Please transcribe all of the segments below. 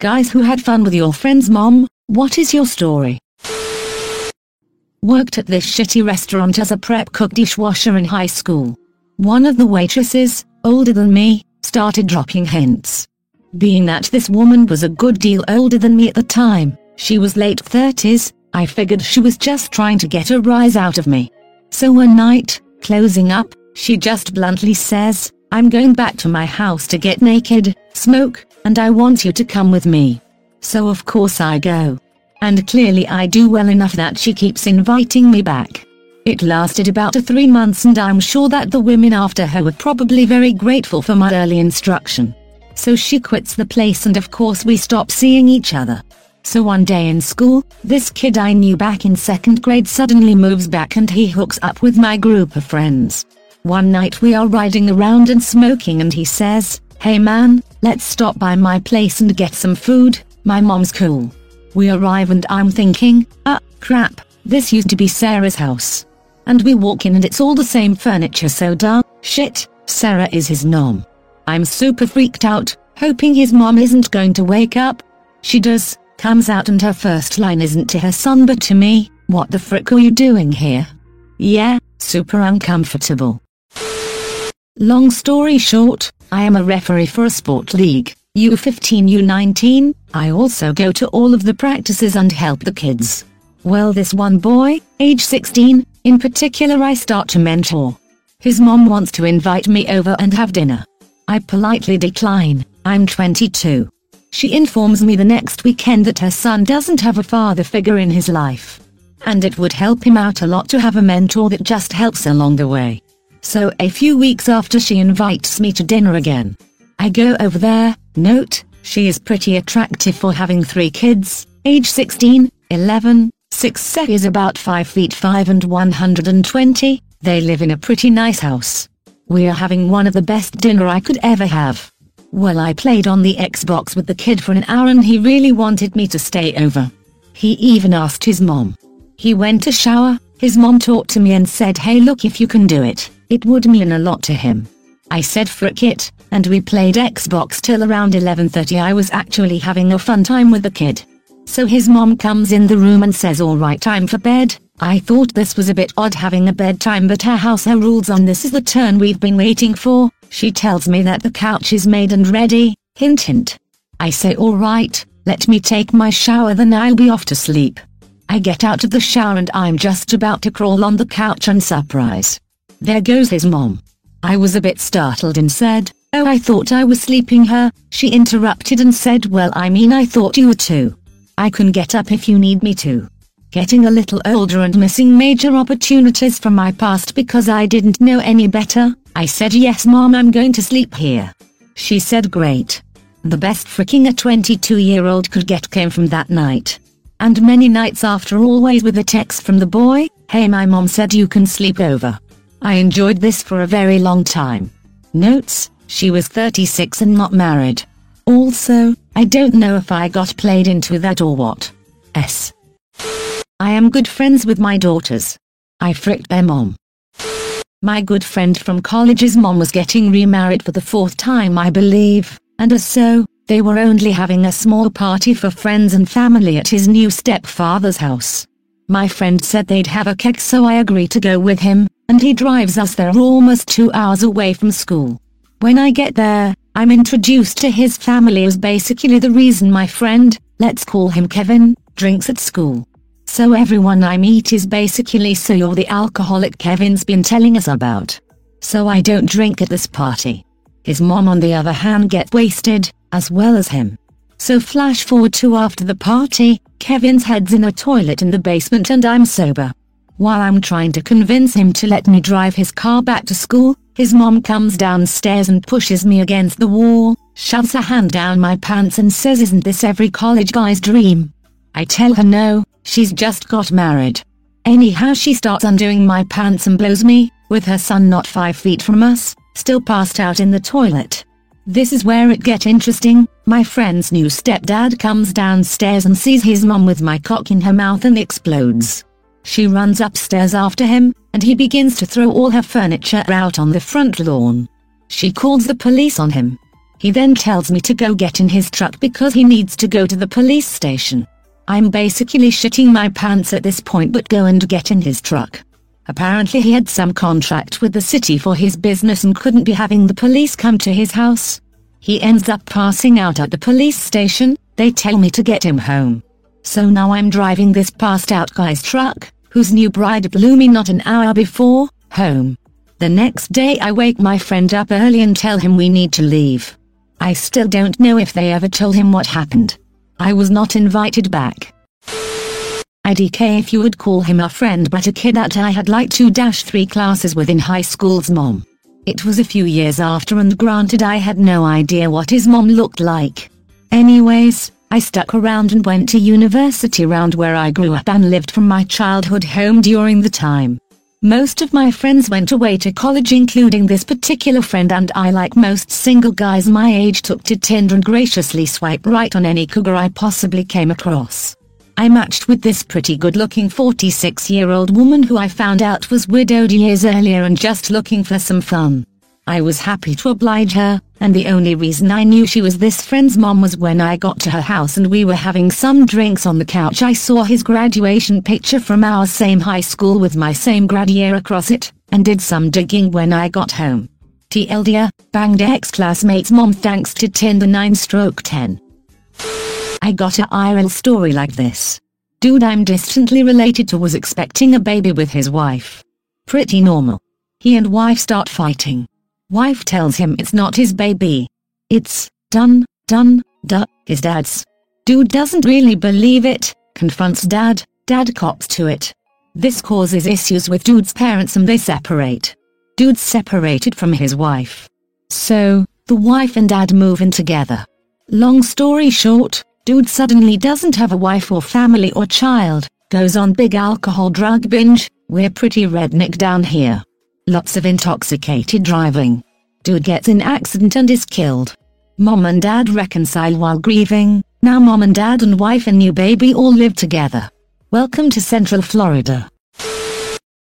Guys who had fun with your friend's mom, what is your story? Worked at this shitty restaurant as a prep cook dishwasher in high school. One of the waitresses, older than me, started dropping hints. Being that this woman was a good deal older than me at the time, she was late 30s, I figured she was just trying to get a rise out of me. So one night, closing up, she just bluntly says, I'm going back to my house to get naked, smoke, and I want you to come with me. So of course I go. And clearly I do well enough that she keeps inviting me back. It lasted about three months and I'm sure that the women after her were probably very grateful for my early instruction. So she quits the place and of course we stop seeing each other. So one day in school, this kid I knew back in second grade suddenly moves back and he hooks up with my group of friends. One night we are riding around and smoking and he says, Hey man, let's stop by my place and get some food, my mom's cool. We arrive and I'm thinking, ah, crap, this used to be Sarah's house. And we walk in and it's all the same furniture so duh, shit, Sarah is his nom. I'm super freaked out, hoping his mom isn't going to wake up. She does, comes out and her first line isn't to her son but to me, what the frick are you doing here? Yeah, super uncomfortable. Long story short, I am a referee for a sport league, U15 U19, I also go to all of the practices and help the kids. Well this one boy, age 16, in particular I start to mentor. His mom wants to invite me over and have dinner. I politely decline, I'm 22. She informs me the next weekend that her son doesn't have a father figure in his life. And it would help him out a lot to have a mentor that just helps along the way. So a few weeks after she invites me to dinner again. I go over there, note, she is pretty attractive for having three kids, age 16, 11, 6 is about 5 feet 5 and 120, they live in a pretty nice house. We are having one of the best dinner I could ever have. Well I played on the Xbox with the kid for an hour and he really wanted me to stay over. He even asked his mom. He went to shower, his mom talked to me and said hey look if you can do it, it would mean a lot to him. I said frick it, and we played Xbox till around 11.30 I was actually having a fun time with the kid. So his mom comes in the room and says alright time for bed, I thought this was a bit odd having a bedtime but her house her rules on this is the turn we've been waiting for, she tells me that the couch is made and ready, hint hint. I say alright, let me take my shower then I'll be off to sleep. I get out of the shower and I'm just about to crawl on the couch and surprise. There goes his mom. I was a bit startled and said, Oh I thought I was sleeping her, she interrupted and said well I mean I thought you were too. I can get up if you need me to. Getting a little older and missing major opportunities from my past because I didn't know any better, I said yes mom I'm going to sleep here. She said great. The best freaking a 22 year old could get came from that night. And many nights after always with a text from the boy, hey my mom said you can sleep over. I enjoyed this for a very long time. Notes, she was 36 and not married. Also, I don't know if I got played into that or what. S. I am good friends with my daughters. I fricked their mom. My good friend from college's mom was getting remarried for the fourth time I believe, and as so, they were only having a small party for friends and family at his new stepfather's house. My friend said they'd have a keg so I agreed to go with him, and he drives us there almost two hours away from school. When I get there, I'm introduced to his family as basically the reason my friend, let's call him Kevin, drinks at school. So everyone I meet is basically so you're the alcoholic Kevin's been telling us about. So I don't drink at this party. His mom on the other hand get wasted, as well as him. So flash forward to after the party, Kevin's head's in a toilet in the basement and I'm sober. While I'm trying to convince him to let me drive his car back to school, his mom comes downstairs and pushes me against the wall, shoves her hand down my pants and says isn't this every college guy's dream? I tell her no, she's just got married. Anyhow she starts undoing my pants and blows me, with her son not five feet from us, still passed out in the toilet. This is where it get interesting, my friend's new stepdad comes downstairs and sees his mom with my cock in her mouth and explodes. She runs upstairs after him, and he begins to throw all her furniture out on the front lawn. She calls the police on him. He then tells me to go get in his truck because he needs to go to the police station. I'm basically shitting my pants at this point but go and get in his truck. Apparently he had some contract with the city for his business and couldn't be having the police come to his house. He ends up passing out at the police station, they tell me to get him home. So now I'm driving this passed out guy's truck, whose new bride blew me not an hour before, home. The next day I wake my friend up early and tell him we need to leave. I still don't know if they ever told him what happened. I was not invited back. IDK if you would call him a friend but a kid that I had like 2-3 classes with in high school's mom. It was a few years after and granted I had no idea what his mom looked like. Anyways, I stuck around and went to university around where I grew up and lived from my childhood home during the time. Most of my friends went away to college including this particular friend and I like most single guys my age took to Tinder and graciously swiped right on any cougar I possibly came across. I matched with this pretty good looking 46 year old woman who I found out was widowed years earlier and just looking for some fun. I was happy to oblige her, and the only reason I knew she was this friend's mom was when I got to her house and we were having some drinks on the couch I saw his graduation picture from our same high school with my same grad year across it, and did some digging when I got home. TLDR, banged ex-classmate's mom thanks to Tinder 9 stroke 10. I got a IRL story like this. Dude I'm distantly related to was expecting a baby with his wife. Pretty normal. He and wife start fighting. Wife tells him it's not his baby. It's, done, done, duh, his dad's. Dude doesn't really believe it, confronts dad, dad cops to it. This causes issues with dude's parents and they separate. Dude's separated from his wife. So, the wife and dad move in together. Long story short, dude suddenly doesn't have a wife or family or child, goes on big alcohol drug binge, we're pretty redneck down here. Lots of intoxicated driving. Dude gets in accident and is killed. Mom and dad reconcile while grieving, now mom and dad and wife and new baby all live together. Welcome to Central Florida.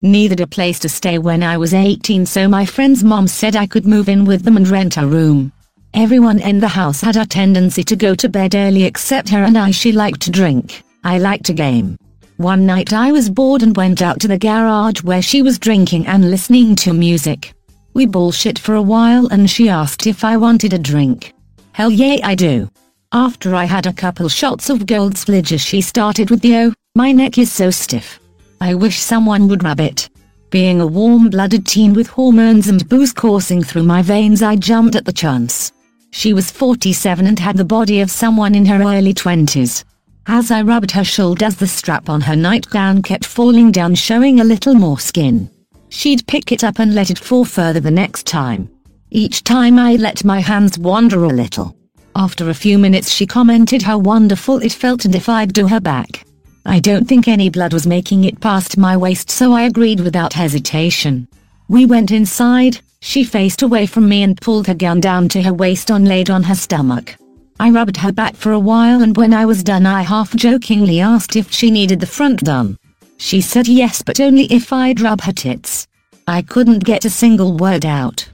Needed a place to stay when I was 18 so my friend's mom said I could move in with them and rent a room. Everyone in the house had a tendency to go to bed early except her and I she liked to drink, I liked to game. One night I was bored and went out to the garage where she was drinking and listening to music. We bullshit for a while and she asked if I wanted a drink. Hell yeah I do. After I had a couple shots of Goldschlager she started with the oh, my neck is so stiff. I wish someone would rub it. Being a warm-blooded teen with hormones and booze coursing through my veins I jumped at the chance. She was 47 and had the body of someone in her early 20s. As I rubbed her shoulders the strap on her nightgown kept falling down showing a little more skin. She'd pick it up and let it fall further the next time. Each time I let my hands wander a little. After a few minutes she commented how wonderful it felt and if I'd do her back. I don't think any blood was making it past my waist so I agreed without hesitation. We went inside, she faced away from me and pulled her gown down to her waist and laid on her stomach. I rubbed her back for a while and when I was done I half-jokingly asked if she needed the front done. She said yes but only if I'd rub her tits. I couldn't get a single word out.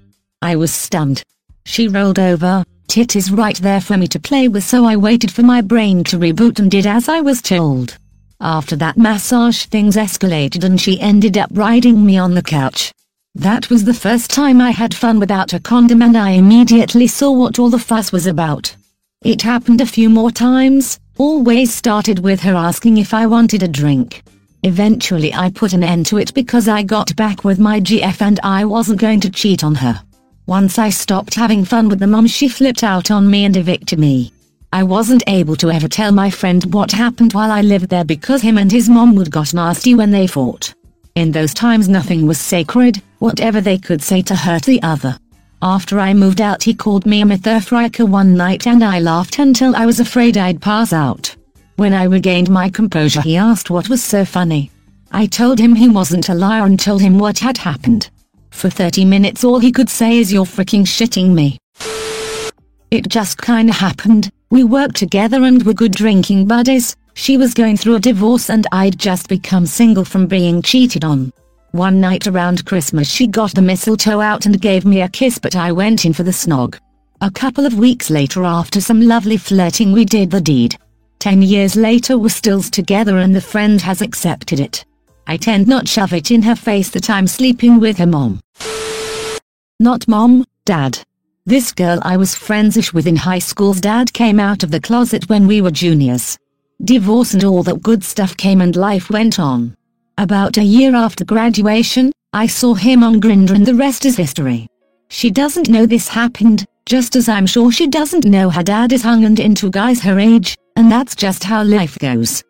I was stunned. She rolled over, tit is right there for me to play with so I waited for my brain to reboot and did as I was told. After that massage things escalated and she ended up riding me on the couch. That was the first time I had fun without a condom and I immediately saw what all the fuss was about. It happened a few more times, always started with her asking if I wanted a drink. Eventually I put an end to it because I got back with my GF and I wasn't going to cheat on her. Once I stopped having fun with the mom she flipped out on me and evicted me. I wasn't able to ever tell my friend what happened while I lived there because him and his mom would got nasty when they fought. In those times nothing was sacred, whatever they could say to hurt the other. After I moved out he called me a mythofriker one night and I laughed until I was afraid I'd pass out. When I regained my composure he asked what was so funny. I told him he wasn't a liar and told him what had happened. For 30 minutes all he could say is you're freaking shitting me. It just kinda happened, we worked together and were good drinking buddies, she was going through a divorce and I'd just become single from being cheated on. One night around Christmas she got the mistletoe out and gave me a kiss but I went in for the snog. A couple of weeks later after some lovely flirting we did the deed. Ten years later we're still together and the friend has accepted it. I tend not shove it in her face that I'm sleeping with her mom. Not mom, dad. This girl I was friendsish with in high school's dad came out of the closet when we were juniors. Divorce and all that good stuff came and life went on. About a year after graduation, I saw him on Grindr and the rest is history. She doesn't know this happened, just as I'm sure she doesn't know her dad is hung and into guys her age, and that's just how life goes.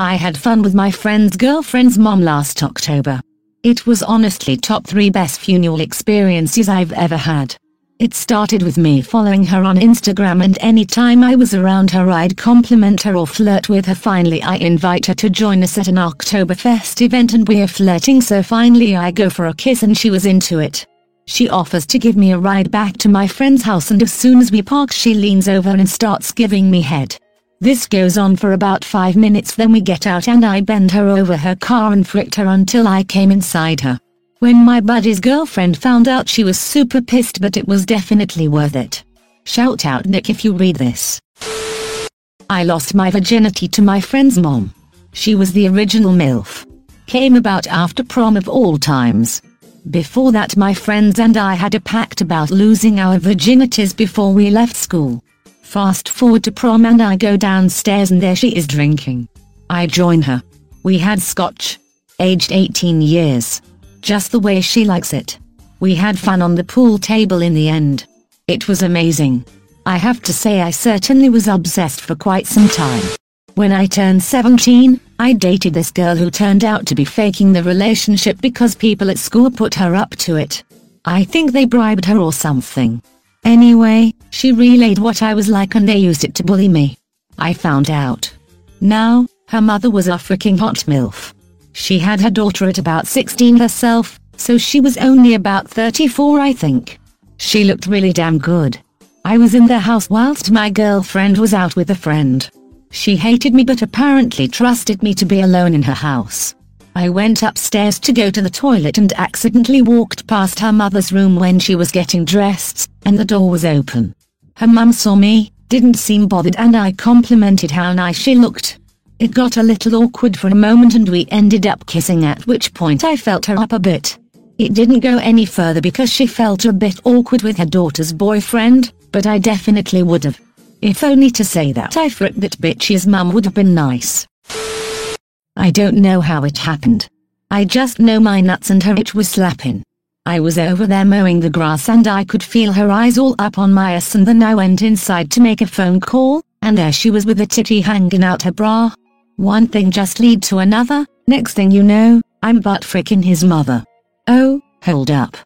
I had fun with my friend's girlfriend's mom last October. It was honestly top 3 best funeral experiences I've ever had. It started with me following her on Instagram and anytime I was around her I'd compliment her or flirt with her finally I invite her to join us at an Oktoberfest event and we're flirting so finally I go for a kiss and she was into it. She offers to give me a ride back to my friend's house and as soon as we park she leans over and starts giving me head. This goes on for about 5 minutes then we get out and I bend her over her car and fricked her until I came inside her. When my buddy's girlfriend found out she was super pissed but it was definitely worth it. Shout out Nick if you read this. I lost my virginity to my friend's mom. She was the original MILF. Came about after prom of all times. Before that my friends and I had a pact about losing our virginities before we left school. Fast forward to prom and I go downstairs and there she is drinking. I join her. We had scotch. Aged 18 years just the way she likes it. We had fun on the pool table in the end. It was amazing. I have to say I certainly was obsessed for quite some time. When I turned 17, I dated this girl who turned out to be faking the relationship because people at school put her up to it. I think they bribed her or something. Anyway, she relayed what I was like and they used it to bully me. I found out. Now, her mother was a freaking hot MILF. She had her daughter at about 16 herself, so she was only about 34 I think. She looked really damn good. I was in the house whilst my girlfriend was out with a friend. She hated me but apparently trusted me to be alone in her house. I went upstairs to go to the toilet and accidentally walked past her mother's room when she was getting dressed, and the door was open. Her mum saw me, didn't seem bothered and I complimented how nice she looked. It got a little awkward for a moment and we ended up kissing at which point I felt her up a bit. It didn't go any further because she felt a bit awkward with her daughter's boyfriend, but I definitely would've. If only to say that I fricked that bitch's mum would have been nice. I don't know how it happened. I just know my nuts and her itch was slapping. I was over there mowing the grass and I could feel her eyes all up on my ass and then I went inside to make a phone call, and there she was with a titty hanging out her bra, one thing just lead to another, next thing you know, I'm butt frickin' his mother. Oh, hold up.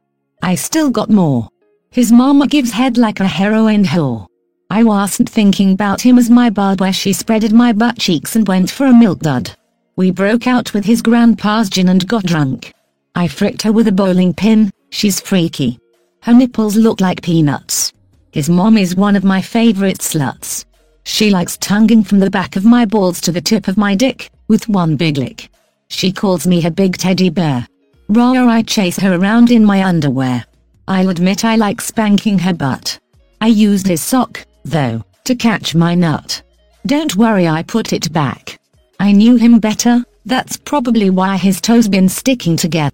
I still got more. His mama gives head like a heroin whore. I wasn't thinking about him as my bud where she spreaded my butt cheeks and went for a milk dud. We broke out with his grandpa's gin and got drunk. I fricked her with a bowling pin, she's freaky. Her nipples look like peanuts. His mom is one of my favorite sluts. She likes tonguing from the back of my balls to the tip of my dick, with one big lick. She calls me her big teddy bear. Raw I chase her around in my underwear. I'll admit I like spanking her butt. I used his sock, though, to catch my nut. Don't worry I put it back. I knew him better, that's probably why his toes been sticking together.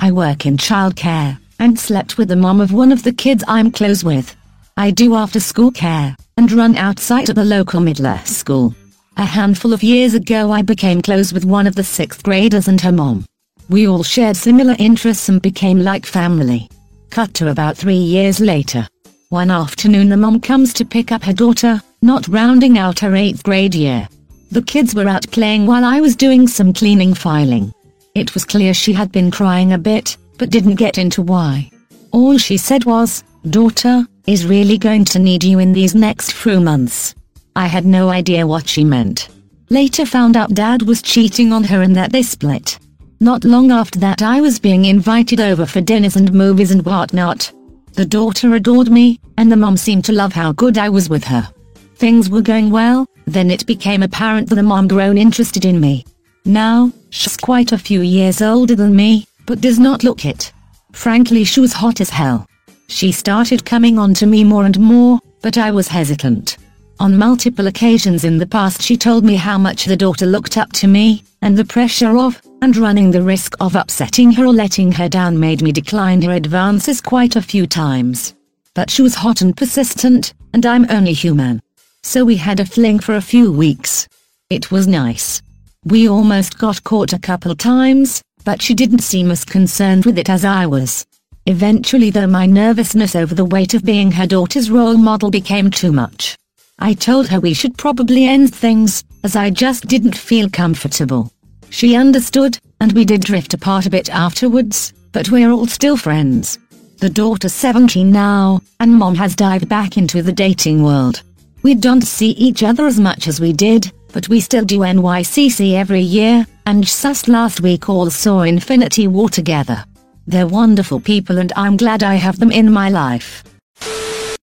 I work in childcare, and slept with the mom of one of the kids I'm close with. I do after school care, and run outside at the local middle school. A handful of years ago I became close with one of the sixth graders and her mom. We all shared similar interests and became like family. Cut to about three years later. One afternoon the mom comes to pick up her daughter, not rounding out her 8th grade year. The kids were out playing while I was doing some cleaning filing. It was clear she had been crying a bit, but didn't get into why. All she said was, daughter, is really going to need you in these next few months. I had no idea what she meant. Later found out dad was cheating on her and that they split. Not long after that I was being invited over for dinners and movies and whatnot. The daughter adored me, and the mom seemed to love how good I was with her. Things were going well, then it became apparent that the mom grown interested in me. Now, she's quite a few years older than me, but does not look it. Frankly she was hot as hell. She started coming on to me more and more, but I was hesitant. On multiple occasions in the past she told me how much the daughter looked up to me, and the pressure of, and running the risk of upsetting her or letting her down made me decline her advances quite a few times. But she was hot and persistent, and I'm only human. So we had a fling for a few weeks. It was nice. We almost got caught a couple times, but she didn't seem as concerned with it as I was. Eventually though my nervousness over the weight of being her daughter's role model became too much. I told her we should probably end things, as I just didn't feel comfortable. She understood, and we did drift apart a bit afterwards, but we're all still friends. The daughter's 17 now, and mom has dived back into the dating world. We don't see each other as much as we did, but we still do NYCC every year, and just last week all saw Infinity War together. They're wonderful people and I'm glad I have them in my life.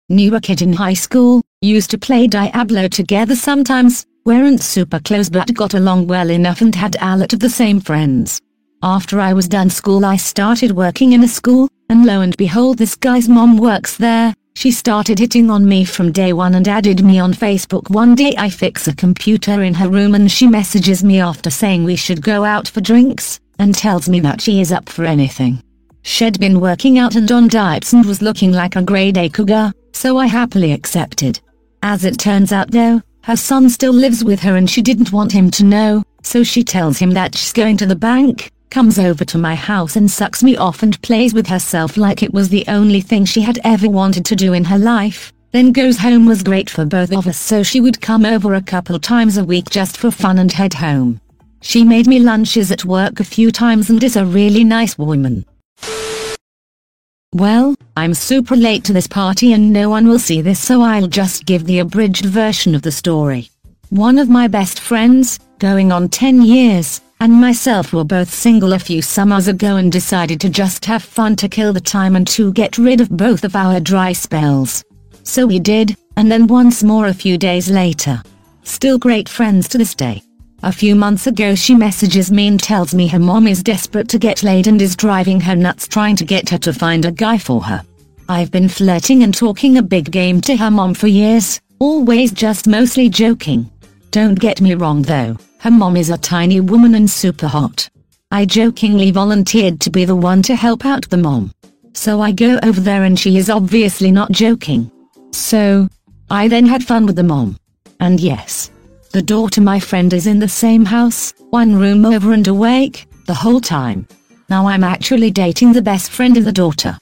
Knew a kid in high school, used to play Diablo together sometimes, weren't super close but got along well enough and had a lot of the same friends. After I was done school I started working in a school, and lo and behold this guy's mom works there, she started hitting on me from day one and added me on Facebook one day I fix a computer in her room and she messages me after saying we should go out for drinks, and tells me that she is up for anything. She'd been working out and on diets and was looking like a grade A cougar, so I happily accepted. As it turns out though, her son still lives with her and she didn't want him to know, so she tells him that she's going to the bank, comes over to my house and sucks me off and plays with herself like it was the only thing she had ever wanted to do in her life, then goes home was great for both of us so she would come over a couple times a week just for fun and head home. She made me lunches at work a few times and is a really nice woman. Well, I'm super late to this party and no one will see this so I'll just give the abridged version of the story. One of my best friends, going on 10 years, and myself were both single a few summers ago and decided to just have fun to kill the time and to get rid of both of our dry spells. So we did, and then once more a few days later. Still great friends to this day. A few months ago she messages me and tells me her mom is desperate to get laid and is driving her nuts trying to get her to find a guy for her. I've been flirting and talking a big game to her mom for years, always just mostly joking. Don't get me wrong though, her mom is a tiny woman and super hot. I jokingly volunteered to be the one to help out the mom. So I go over there and she is obviously not joking. So, I then had fun with the mom. And yes, the daughter my friend is in the same house, one room over and awake, the whole time. Now I'm actually dating the best friend of the daughter.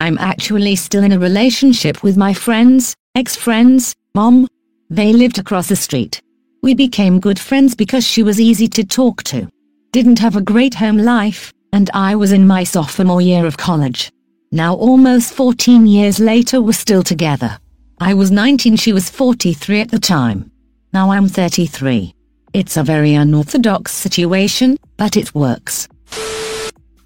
I'm actually still in a relationship with my friends, ex-friends, mom. They lived across the street. We became good friends because she was easy to talk to. Didn't have a great home life, and I was in my sophomore year of college. Now almost 14 years later we're still together. I was 19 she was 43 at the time. Now I'm 33. It's a very unorthodox situation, but it works.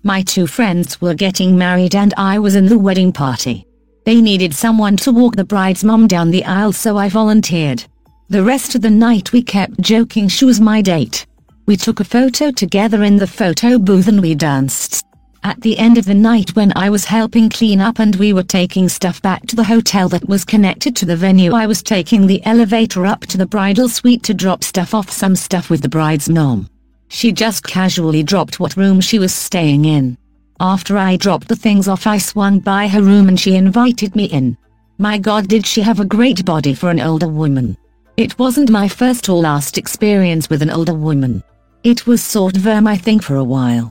My two friends were getting married and I was in the wedding party. They needed someone to walk the bride's mom down the aisle so I volunteered. The rest of the night we kept joking she was my date. We took a photo together in the photo booth and we danced. At the end of the night when I was helping clean up and we were taking stuff back to the hotel that was connected to the venue I was taking the elevator up to the bridal suite to drop stuff off some stuff with the bride's mom. She just casually dropped what room she was staying in, After I dropped the things off, I swung by her room and she invited me in. My god, did she have a great body for an older woman. It wasn't my first or last experience with an older woman. It was sort of um, I think for a while.